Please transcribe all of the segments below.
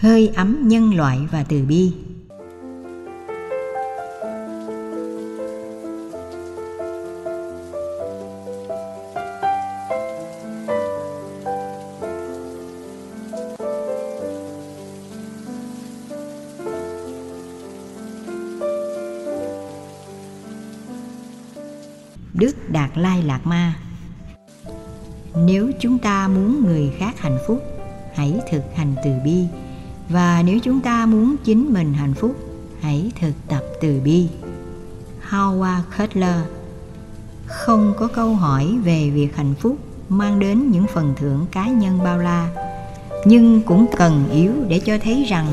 hơi ấm nhân loại và từ bi. Đức Đạt Lai Lạt Ma. Nếu chúng ta muốn người khác hạnh phúc, hãy thực hành từ bi và nếu chúng ta muốn chính mình hạnh phúc, hãy thực tập từ bi. Howard Cutler Không có câu hỏi về việc hạnh phúc mang đến những phần thưởng cá nhân bao la, nhưng cũng cần yếu để cho thấy rằng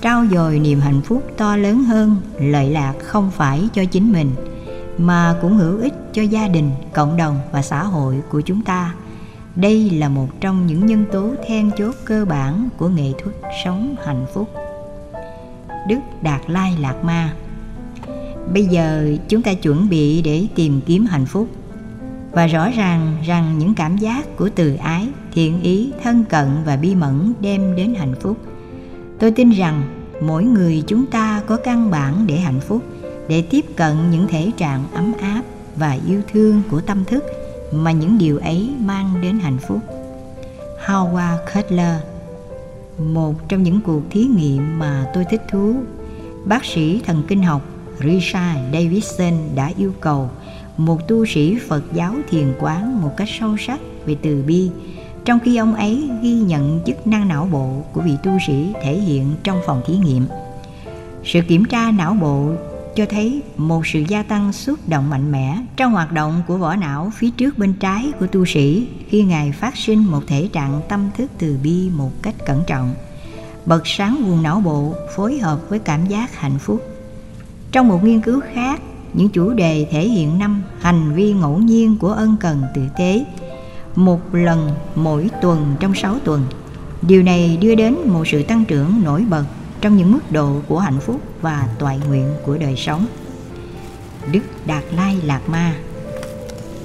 trao dồi niềm hạnh phúc to lớn hơn lợi lạc không phải cho chính mình mà cũng hữu ích cho gia đình cộng đồng và xã hội của chúng ta đây là một trong những nhân tố then chốt cơ bản của nghệ thuật sống hạnh phúc. Đức đạt lai lạt ma. Bây giờ chúng ta chuẩn bị để tìm kiếm hạnh phúc. Và rõ ràng rằng những cảm giác của từ ái, thiện ý, thân cận và bi mẫn đem đến hạnh phúc. Tôi tin rằng mỗi người chúng ta có căn bản để hạnh phúc, để tiếp cận những thể trạng ấm áp và yêu thương của tâm thức mà những điều ấy mang đến hạnh phúc. Howard Cutler Một trong những cuộc thí nghiệm mà tôi thích thú, bác sĩ thần kinh học Richard Davidson đã yêu cầu một tu sĩ Phật giáo thiền quán một cách sâu sắc về từ bi, trong khi ông ấy ghi nhận chức năng não bộ của vị tu sĩ thể hiện trong phòng thí nghiệm. Sự kiểm tra não bộ cho thấy một sự gia tăng xúc động mạnh mẽ trong hoạt động của vỏ não phía trước bên trái của tu sĩ khi ngài phát sinh một thể trạng tâm thức từ bi một cách cẩn trọng. Bật sáng vùng não bộ phối hợp với cảm giác hạnh phúc. Trong một nghiên cứu khác, những chủ đề thể hiện năm hành vi ngẫu nhiên của ân cần tử tế. Một lần mỗi tuần trong sáu tuần, điều này đưa đến một sự tăng trưởng nổi bật trong những mức độ của hạnh phúc và toại nguyện của đời sống. Đức đạt lai lạt ma.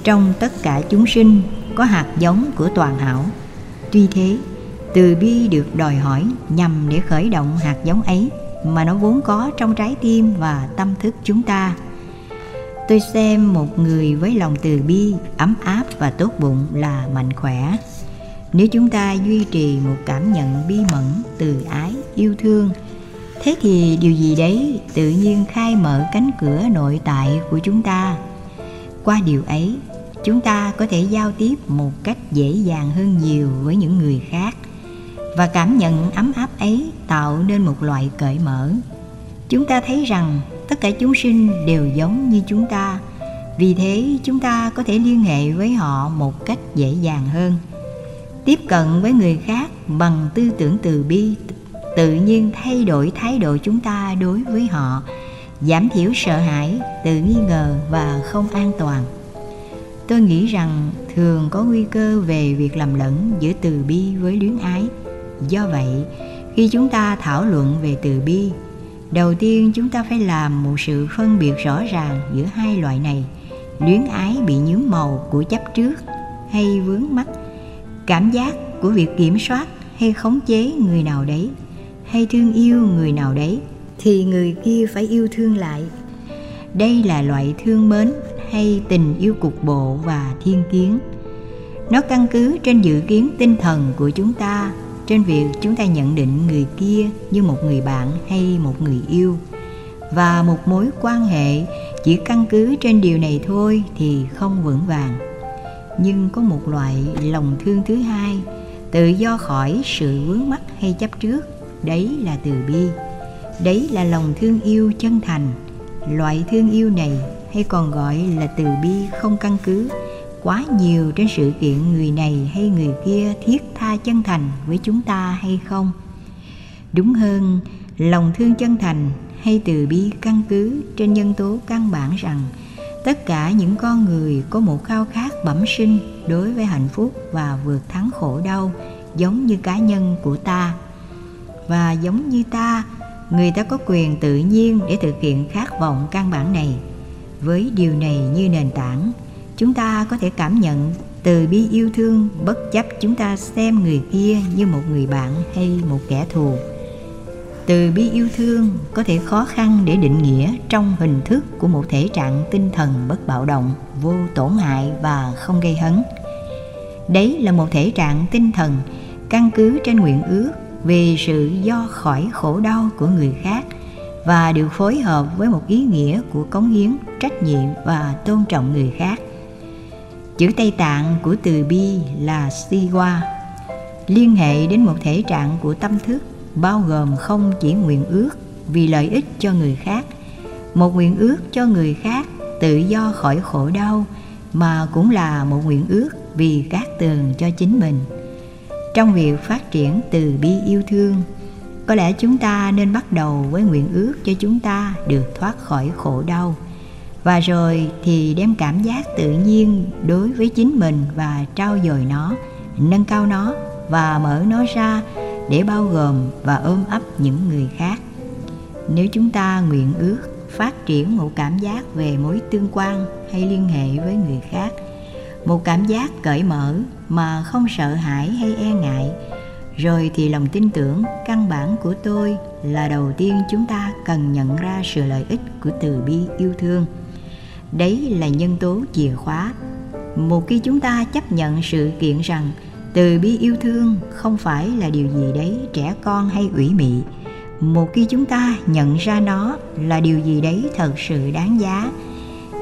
Trong tất cả chúng sinh có hạt giống của toàn hảo. Tuy thế, từ bi được đòi hỏi nhằm để khởi động hạt giống ấy mà nó vốn có trong trái tim và tâm thức chúng ta. Tôi xem một người với lòng từ bi, ấm áp và tốt bụng là mạnh khỏe nếu chúng ta duy trì một cảm nhận bi mẫn, từ ái, yêu thương, thế thì điều gì đấy tự nhiên khai mở cánh cửa nội tại của chúng ta? Qua điều ấy, chúng ta có thể giao tiếp một cách dễ dàng hơn nhiều với những người khác. Và cảm nhận ấm áp ấy tạo nên một loại cởi mở. Chúng ta thấy rằng tất cả chúng sinh đều giống như chúng ta. Vì thế, chúng ta có thể liên hệ với họ một cách dễ dàng hơn tiếp cận với người khác bằng tư tưởng từ bi, tự nhiên thay đổi thái độ chúng ta đối với họ, giảm thiểu sợ hãi, tự nghi ngờ và không an toàn. Tôi nghĩ rằng thường có nguy cơ về việc lầm lẫn giữa từ bi với luyến ái. Do vậy, khi chúng ta thảo luận về từ bi, đầu tiên chúng ta phải làm một sự phân biệt rõ ràng giữa hai loại này luyến ái bị nhướng màu của chấp trước hay vướng mắc cảm giác của việc kiểm soát hay khống chế người nào đấy, hay thương yêu người nào đấy, thì người kia phải yêu thương lại. Đây là loại thương mến hay tình yêu cục bộ và thiên kiến. Nó căn cứ trên dự kiến tinh thần của chúng ta, trên việc chúng ta nhận định người kia như một người bạn hay một người yêu. Và một mối quan hệ chỉ căn cứ trên điều này thôi thì không vững vàng nhưng có một loại lòng thương thứ hai, tự do khỏi sự vướng mắc hay chấp trước. Đấy là từ bi. Đấy là lòng thương yêu chân thành. Loại thương yêu này hay còn gọi là từ bi không căn cứ. Quá nhiều trên sự kiện người này hay người kia thiết tha chân thành với chúng ta hay không? Đúng hơn, lòng thương chân thành hay từ bi căn cứ trên nhân tố căn bản rằng tất cả những con người có một khao khát bẩm sinh đối với hạnh phúc và vượt thắng khổ đau giống như cá nhân của ta. Và giống như ta, người ta có quyền tự nhiên để thực hiện khát vọng căn bản này. Với điều này như nền tảng, chúng ta có thể cảm nhận từ bi yêu thương bất chấp chúng ta xem người kia như một người bạn hay một kẻ thù từ bi yêu thương có thể khó khăn để định nghĩa trong hình thức của một thể trạng tinh thần bất bạo động, vô tổn hại và không gây hấn. Đấy là một thể trạng tinh thần căn cứ trên nguyện ước về sự do khỏi khổ đau của người khác và được phối hợp với một ý nghĩa của cống hiến, trách nhiệm và tôn trọng người khác. Chữ tây tạng của từ bi là siwa. Liên hệ đến một thể trạng của tâm thức bao gồm không chỉ nguyện ước vì lợi ích cho người khác, một nguyện ước cho người khác tự do khỏi khổ đau, mà cũng là một nguyện ước vì các tường cho chính mình. Trong việc phát triển từ bi yêu thương, có lẽ chúng ta nên bắt đầu với nguyện ước cho chúng ta được thoát khỏi khổ đau. Và rồi thì đem cảm giác tự nhiên đối với chính mình và trao dồi nó, nâng cao nó và mở nó ra để bao gồm và ôm ấp những người khác. Nếu chúng ta nguyện ước phát triển một cảm giác về mối tương quan hay liên hệ với người khác, một cảm giác cởi mở mà không sợ hãi hay e ngại, rồi thì lòng tin tưởng căn bản của tôi là đầu tiên chúng ta cần nhận ra sự lợi ích của từ bi yêu thương. Đấy là nhân tố chìa khóa. Một khi chúng ta chấp nhận sự kiện rằng từ bi yêu thương không phải là điều gì đấy trẻ con hay ủy mị. Một khi chúng ta nhận ra nó là điều gì đấy thật sự đáng giá,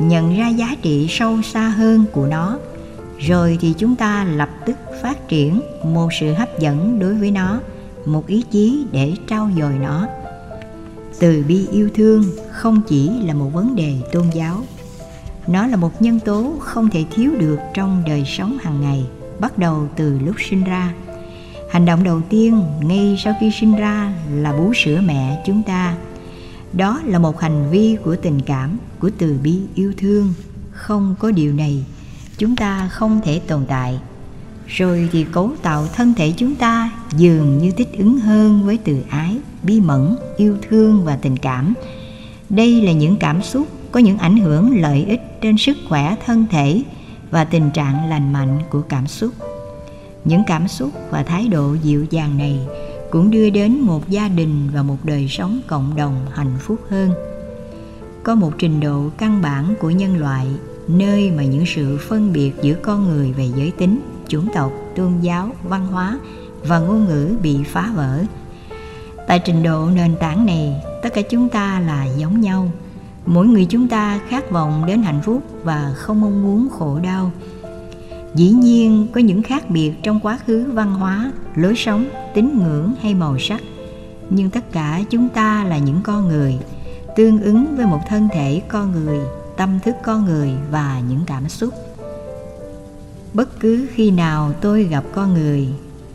nhận ra giá trị sâu xa hơn của nó, rồi thì chúng ta lập tức phát triển một sự hấp dẫn đối với nó, một ý chí để trao dồi nó. Từ bi yêu thương không chỉ là một vấn đề tôn giáo, nó là một nhân tố không thể thiếu được trong đời sống hàng ngày bắt đầu từ lúc sinh ra. Hành động đầu tiên ngay sau khi sinh ra là bú sữa mẹ chúng ta. Đó là một hành vi của tình cảm, của từ bi yêu thương. Không có điều này, chúng ta không thể tồn tại. Rồi thì cấu tạo thân thể chúng ta dường như thích ứng hơn với từ ái, bi mẫn, yêu thương và tình cảm. Đây là những cảm xúc có những ảnh hưởng lợi ích trên sức khỏe thân thể và tình trạng lành mạnh của cảm xúc. Những cảm xúc và thái độ dịu dàng này cũng đưa đến một gia đình và một đời sống cộng đồng hạnh phúc hơn. Có một trình độ căn bản của nhân loại, nơi mà những sự phân biệt giữa con người về giới tính, chủng tộc, tôn giáo, văn hóa và ngôn ngữ bị phá vỡ. Tại trình độ nền tảng này, tất cả chúng ta là giống nhau mỗi người chúng ta khát vọng đến hạnh phúc và không mong muốn khổ đau. Dĩ nhiên, có những khác biệt trong quá khứ văn hóa, lối sống, tín ngưỡng hay màu sắc. Nhưng tất cả chúng ta là những con người, tương ứng với một thân thể con người, tâm thức con người và những cảm xúc. Bất cứ khi nào tôi gặp con người,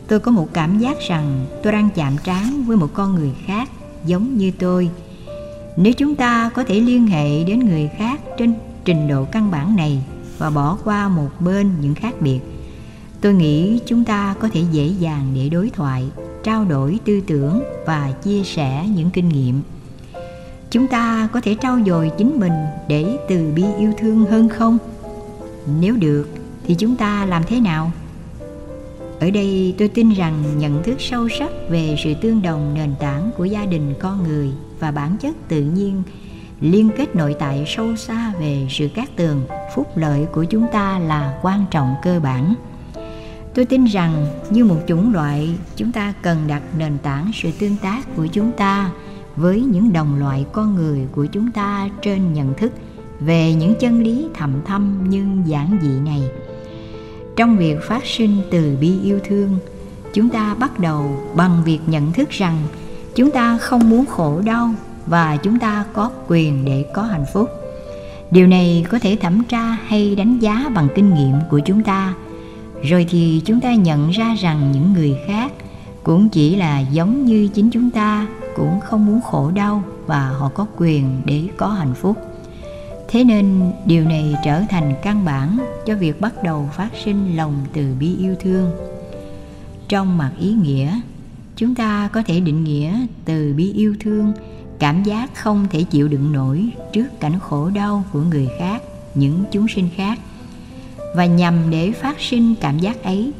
tôi có một cảm giác rằng tôi đang chạm trán với một con người khác giống như tôi nếu chúng ta có thể liên hệ đến người khác trên trình độ căn bản này và bỏ qua một bên những khác biệt, tôi nghĩ chúng ta có thể dễ dàng để đối thoại, trao đổi tư tưởng và chia sẻ những kinh nghiệm. Chúng ta có thể trau dồi chính mình để từ bi yêu thương hơn không? Nếu được, thì chúng ta làm thế nào? Ở đây tôi tin rằng nhận thức sâu sắc về sự tương đồng nền tảng của gia đình con người và bản chất tự nhiên liên kết nội tại sâu xa về sự cát tường, phúc lợi của chúng ta là quan trọng cơ bản. Tôi tin rằng như một chủng loại, chúng ta cần đặt nền tảng sự tương tác của chúng ta với những đồng loại con người của chúng ta trên nhận thức về những chân lý thầm thâm nhưng giản dị này. Trong việc phát sinh từ bi yêu thương, chúng ta bắt đầu bằng việc nhận thức rằng chúng ta không muốn khổ đau và chúng ta có quyền để có hạnh phúc. Điều này có thể thẩm tra hay đánh giá bằng kinh nghiệm của chúng ta. Rồi thì chúng ta nhận ra rằng những người khác cũng chỉ là giống như chính chúng ta, cũng không muốn khổ đau và họ có quyền để có hạnh phúc. Thế nên điều này trở thành căn bản cho việc bắt đầu phát sinh lòng từ bi yêu thương. Trong mặt ý nghĩa chúng ta có thể định nghĩa từ bi yêu thương, cảm giác không thể chịu đựng nổi trước cảnh khổ đau của người khác, những chúng sinh khác. Và nhằm để phát sinh cảm giác ấy,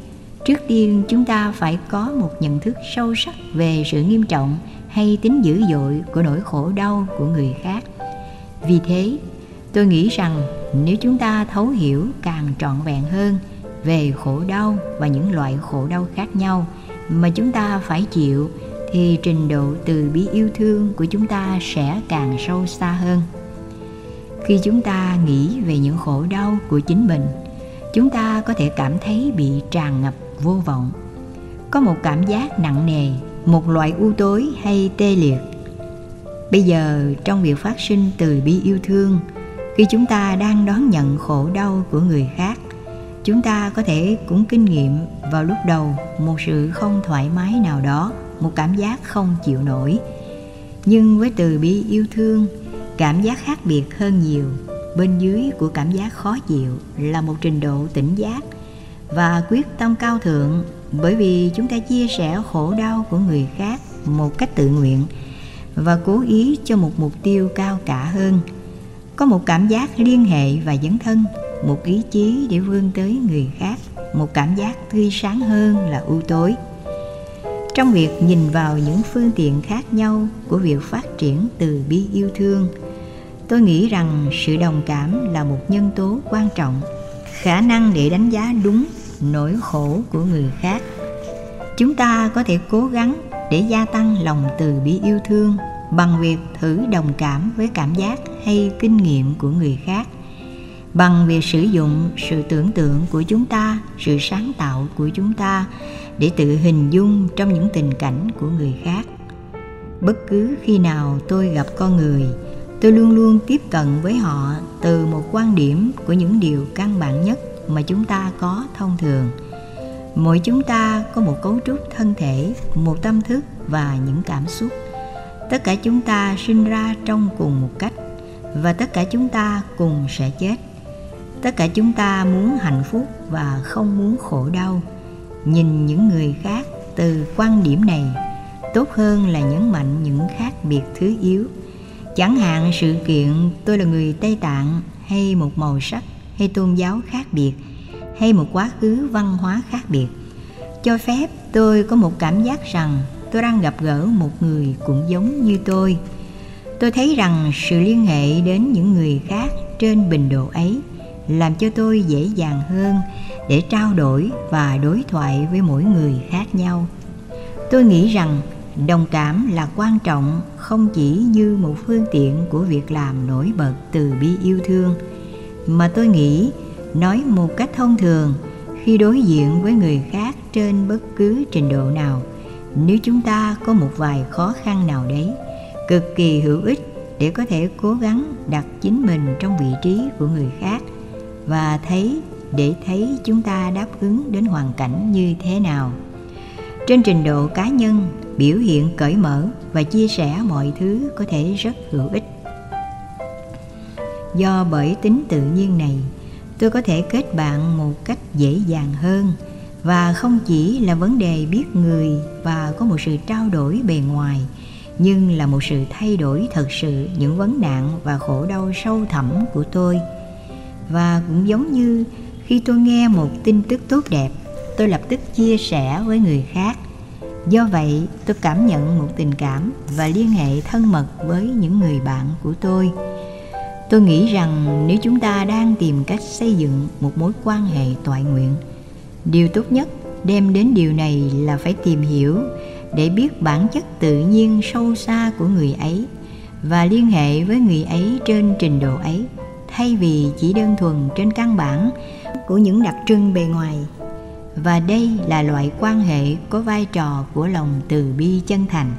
trước tiên chúng ta phải có một nhận thức sâu sắc về sự nghiêm trọng hay tính dữ dội của nỗi khổ đau của người khác. Vì thế, tôi nghĩ rằng nếu chúng ta thấu hiểu càng trọn vẹn hơn về khổ đau và những loại khổ đau khác nhau mà chúng ta phải chịu, thì trình độ từ bi yêu thương của chúng ta sẽ càng sâu xa hơn. Khi chúng ta nghĩ về những khổ đau của chính mình, chúng ta có thể cảm thấy bị tràn ngập vô vọng. Có một cảm giác nặng nề, một loại u tối hay tê liệt. Bây giờ, trong việc phát sinh từ bi yêu thương, khi chúng ta đang đón nhận khổ đau của người khác chúng ta có thể cũng kinh nghiệm vào lúc đầu một sự không thoải mái nào đó, một cảm giác không chịu nổi. Nhưng với từ bi yêu thương, cảm giác khác biệt hơn nhiều, bên dưới của cảm giác khó chịu là một trình độ tỉnh giác và quyết tâm cao thượng, bởi vì chúng ta chia sẻ khổ đau của người khác một cách tự nguyện và cố ý cho một mục tiêu cao cả hơn. Có một cảm giác liên hệ và dấn thân một ý chí để vươn tới người khác, một cảm giác tươi sáng hơn là u tối. Trong việc nhìn vào những phương tiện khác nhau của việc phát triển từ bi yêu thương, tôi nghĩ rằng sự đồng cảm là một nhân tố quan trọng, khả năng để đánh giá đúng nỗi khổ của người khác. Chúng ta có thể cố gắng để gia tăng lòng từ bi yêu thương bằng việc thử đồng cảm với cảm giác hay kinh nghiệm của người khác bằng việc sử dụng sự tưởng tượng của chúng ta, sự sáng tạo của chúng ta để tự hình dung trong những tình cảnh của người khác. Bất cứ khi nào tôi gặp con người, tôi luôn luôn tiếp cận với họ từ một quan điểm của những điều căn bản nhất mà chúng ta có thông thường. Mỗi chúng ta có một cấu trúc thân thể, một tâm thức và những cảm xúc. Tất cả chúng ta sinh ra trong cùng một cách và tất cả chúng ta cùng sẽ chết tất cả chúng ta muốn hạnh phúc và không muốn khổ đau. Nhìn những người khác từ quan điểm này, tốt hơn là nhấn mạnh những khác biệt thứ yếu. Chẳng hạn sự kiện tôi là người tây tạng hay một màu sắc, hay tôn giáo khác biệt, hay một quá khứ văn hóa khác biệt, cho phép tôi có một cảm giác rằng tôi đang gặp gỡ một người cũng giống như tôi. Tôi thấy rằng sự liên hệ đến những người khác trên bình độ ấy làm cho tôi dễ dàng hơn để trao đổi và đối thoại với mỗi người khác nhau. Tôi nghĩ rằng đồng cảm là quan trọng không chỉ như một phương tiện của việc làm nổi bật từ bi yêu thương, mà tôi nghĩ nói một cách thông thường khi đối diện với người khác trên bất cứ trình độ nào. Nếu chúng ta có một vài khó khăn nào đấy, cực kỳ hữu ích để có thể cố gắng đặt chính mình trong vị trí của người khác và thấy, để thấy chúng ta đáp ứng đến hoàn cảnh như thế nào. Trên trình độ cá nhân, biểu hiện cởi mở và chia sẻ mọi thứ có thể rất hữu ích. Do bởi tính tự nhiên này, tôi có thể kết bạn một cách dễ dàng hơn. Và không chỉ là vấn đề biết người và có một sự trao đổi bề ngoài, nhưng là một sự thay đổi thật sự những vấn nạn và khổ đau sâu thẳm của tôi và cũng giống như khi tôi nghe một tin tức tốt đẹp, tôi lập tức chia sẻ với người khác. Do vậy, tôi cảm nhận một tình cảm và liên hệ thân mật với những người bạn của tôi. Tôi nghĩ rằng nếu chúng ta đang tìm cách xây dựng một mối quan hệ toại nguyện, điều tốt nhất đem đến điều này là phải tìm hiểu để biết bản chất tự nhiên sâu xa của người ấy và liên hệ với người ấy trên trình độ ấy thay vì chỉ đơn thuần trên căn bản của những đặc trưng bề ngoài. Và đây là loại quan hệ có vai trò của lòng từ bi chân thành.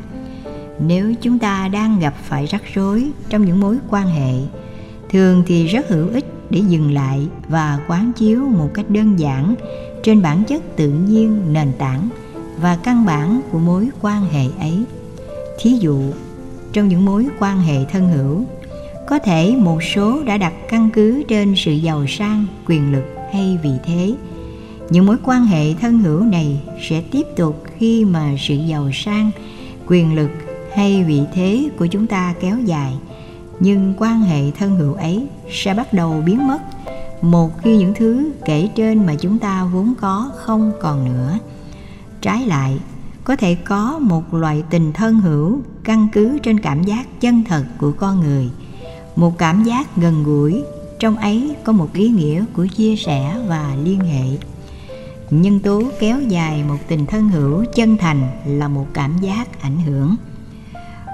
Nếu chúng ta đang gặp phải rắc rối trong những mối quan hệ, thường thì rất hữu ích để dừng lại và quán chiếu một cách đơn giản trên bản chất tự nhiên, nền tảng và căn bản của mối quan hệ ấy. Thí dụ, trong những mối quan hệ thân hữu có thể một số đã đặt căn cứ trên sự giàu sang, quyền lực hay vị thế. Những mối quan hệ thân hữu này sẽ tiếp tục khi mà sự giàu sang, quyền lực hay vị thế của chúng ta kéo dài. Nhưng quan hệ thân hữu ấy sẽ bắt đầu biến mất, một khi những thứ kể trên mà chúng ta vốn có không còn nữa. Trái lại, có thể có một loại tình thân hữu căn cứ trên cảm giác chân thật của con người một cảm giác gần gũi, trong ấy có một ý nghĩa của chia sẻ và liên hệ. Nhân tố kéo dài một tình thân hữu chân thành là một cảm giác ảnh hưởng.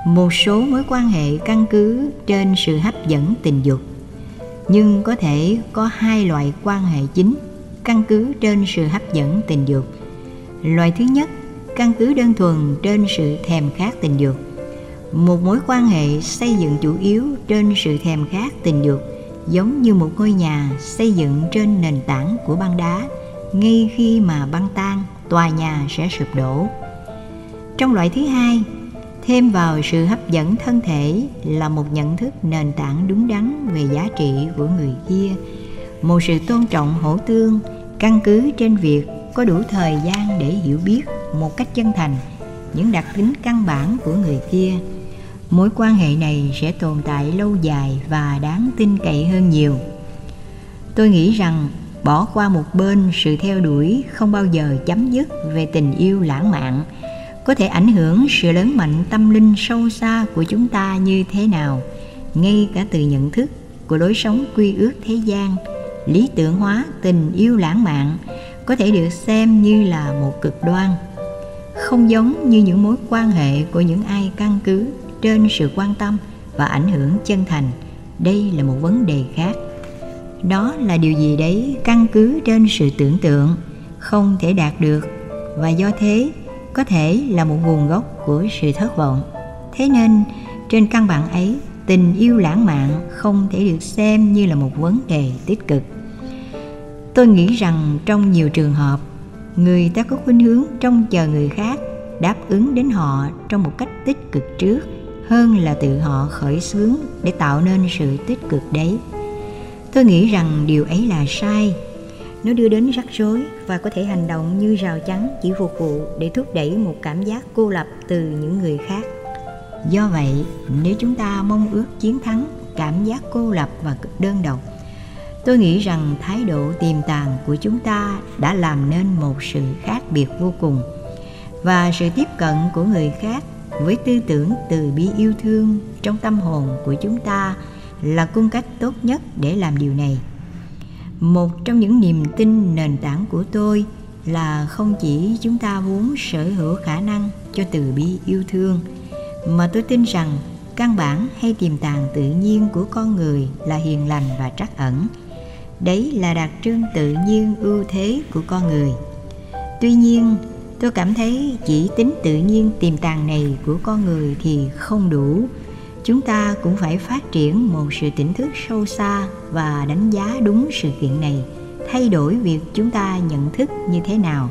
Một số mối quan hệ căn cứ trên sự hấp dẫn tình dục, nhưng có thể có hai loại quan hệ chính căn cứ trên sự hấp dẫn tình dục. Loại thứ nhất, căn cứ đơn thuần trên sự thèm khát tình dục một mối quan hệ xây dựng chủ yếu trên sự thèm khát tình dục, giống như một ngôi nhà xây dựng trên nền tảng của băng đá, ngay khi mà băng tan, tòa nhà sẽ sụp đổ. Trong loại thứ hai, thêm vào sự hấp dẫn thân thể là một nhận thức nền tảng đúng đắn về giá trị của người kia, một sự tôn trọng hỗ tương, căn cứ trên việc có đủ thời gian để hiểu biết một cách chân thành những đặc tính căn bản của người kia mối quan hệ này sẽ tồn tại lâu dài và đáng tin cậy hơn nhiều. Tôi nghĩ rằng bỏ qua một bên sự theo đuổi không bao giờ chấm dứt về tình yêu lãng mạn, có thể ảnh hưởng sự lớn mạnh tâm linh sâu xa của chúng ta như thế nào, ngay cả từ nhận thức của lối sống quy ước thế gian, lý tưởng hóa tình yêu lãng mạn có thể được xem như là một cực đoan, không giống như những mối quan hệ của những ai căn cứ trên sự quan tâm và ảnh hưởng chân thành. Đây là một vấn đề khác. Đó là điều gì đấy căn cứ trên sự tưởng tượng, không thể đạt được. Và do thế, có thể là một nguồn gốc của sự thất vọng. Thế nên, trên căn bản ấy, tình yêu lãng mạn không thể được xem như là một vấn đề tích cực. Tôi nghĩ rằng trong nhiều trường hợp, người ta có khuynh hướng trông chờ người khác đáp ứng đến họ trong một cách tích cực trước hơn là tự họ khởi xướng để tạo nên sự tích cực đấy. Tôi nghĩ rằng điều ấy là sai. Nó đưa đến rắc rối và có thể hành động như rào chắn chỉ phục vụ để thúc đẩy một cảm giác cô lập từ những người khác. Do vậy, nếu chúng ta mong ước chiến thắng cảm giác cô lập và đơn độc, tôi nghĩ rằng thái độ tiềm tàng của chúng ta đã làm nên một sự khác biệt vô cùng. Và sự tiếp cận của người khác với tư tưởng từ bi yêu thương trong tâm hồn của chúng ta là cung cách tốt nhất để làm điều này. Một trong những niềm tin nền tảng của tôi là không chỉ chúng ta vốn sở hữu khả năng cho từ bi yêu thương, mà tôi tin rằng căn bản hay tiềm tàng tự nhiên của con người là hiền lành và trắc ẩn. Đấy là đặc trưng tự nhiên ưu thế của con người. Tuy nhiên tôi cảm thấy chỉ tính tự nhiên tiềm tàng này của con người thì không đủ. Chúng ta cũng phải phát triển một sự tỉnh thức sâu xa và đánh giá đúng sự kiện này, thay đổi việc chúng ta nhận thức như thế nào.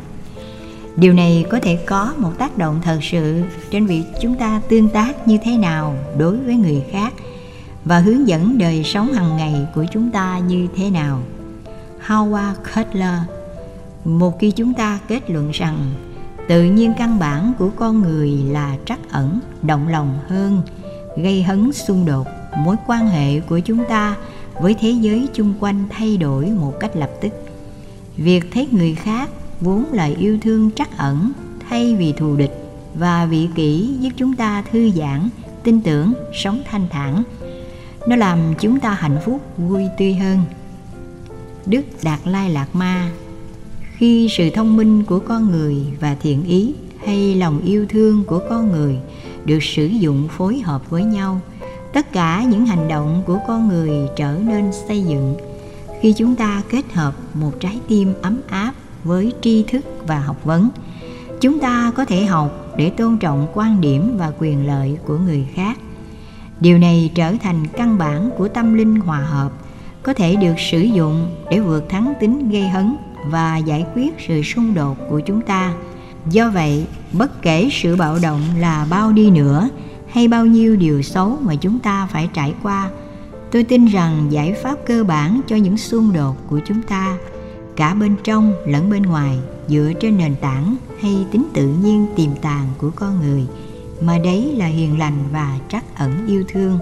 Điều này có thể có một tác động thật sự trên việc chúng ta tương tác như thế nào đối với người khác và hướng dẫn đời sống hàng ngày của chúng ta như thế nào. Howard cutler, một khi chúng ta kết luận rằng tự nhiên căn bản của con người là trắc ẩn, động lòng hơn, gây hấn xung đột. Mối quan hệ của chúng ta với thế giới chung quanh thay đổi một cách lập tức. Việc thấy người khác vốn là yêu thương trắc ẩn thay vì thù địch và vị kỷ giúp chúng ta thư giãn, tin tưởng, sống thanh thản, nó làm chúng ta hạnh phúc, vui tươi hơn. Đức đạt lai lạt ma khi sự thông minh của con người và thiện ý hay lòng yêu thương của con người được sử dụng phối hợp với nhau, tất cả những hành động của con người trở nên xây dựng. Khi chúng ta kết hợp một trái tim ấm áp với tri thức và học vấn, chúng ta có thể học để tôn trọng quan điểm và quyền lợi của người khác. Điều này trở thành căn bản của tâm linh hòa hợp, có thể được sử dụng để vượt thắng tính gây hấn và giải quyết sự xung đột của chúng ta. Do vậy, bất kể sự bạo động là bao đi nữa hay bao nhiêu điều xấu mà chúng ta phải trải qua, tôi tin rằng giải pháp cơ bản cho những xung đột của chúng ta, cả bên trong lẫn bên ngoài, dựa trên nền tảng hay tính tự nhiên tiềm tàng của con người, mà đấy là hiền lành và trắc ẩn yêu thương.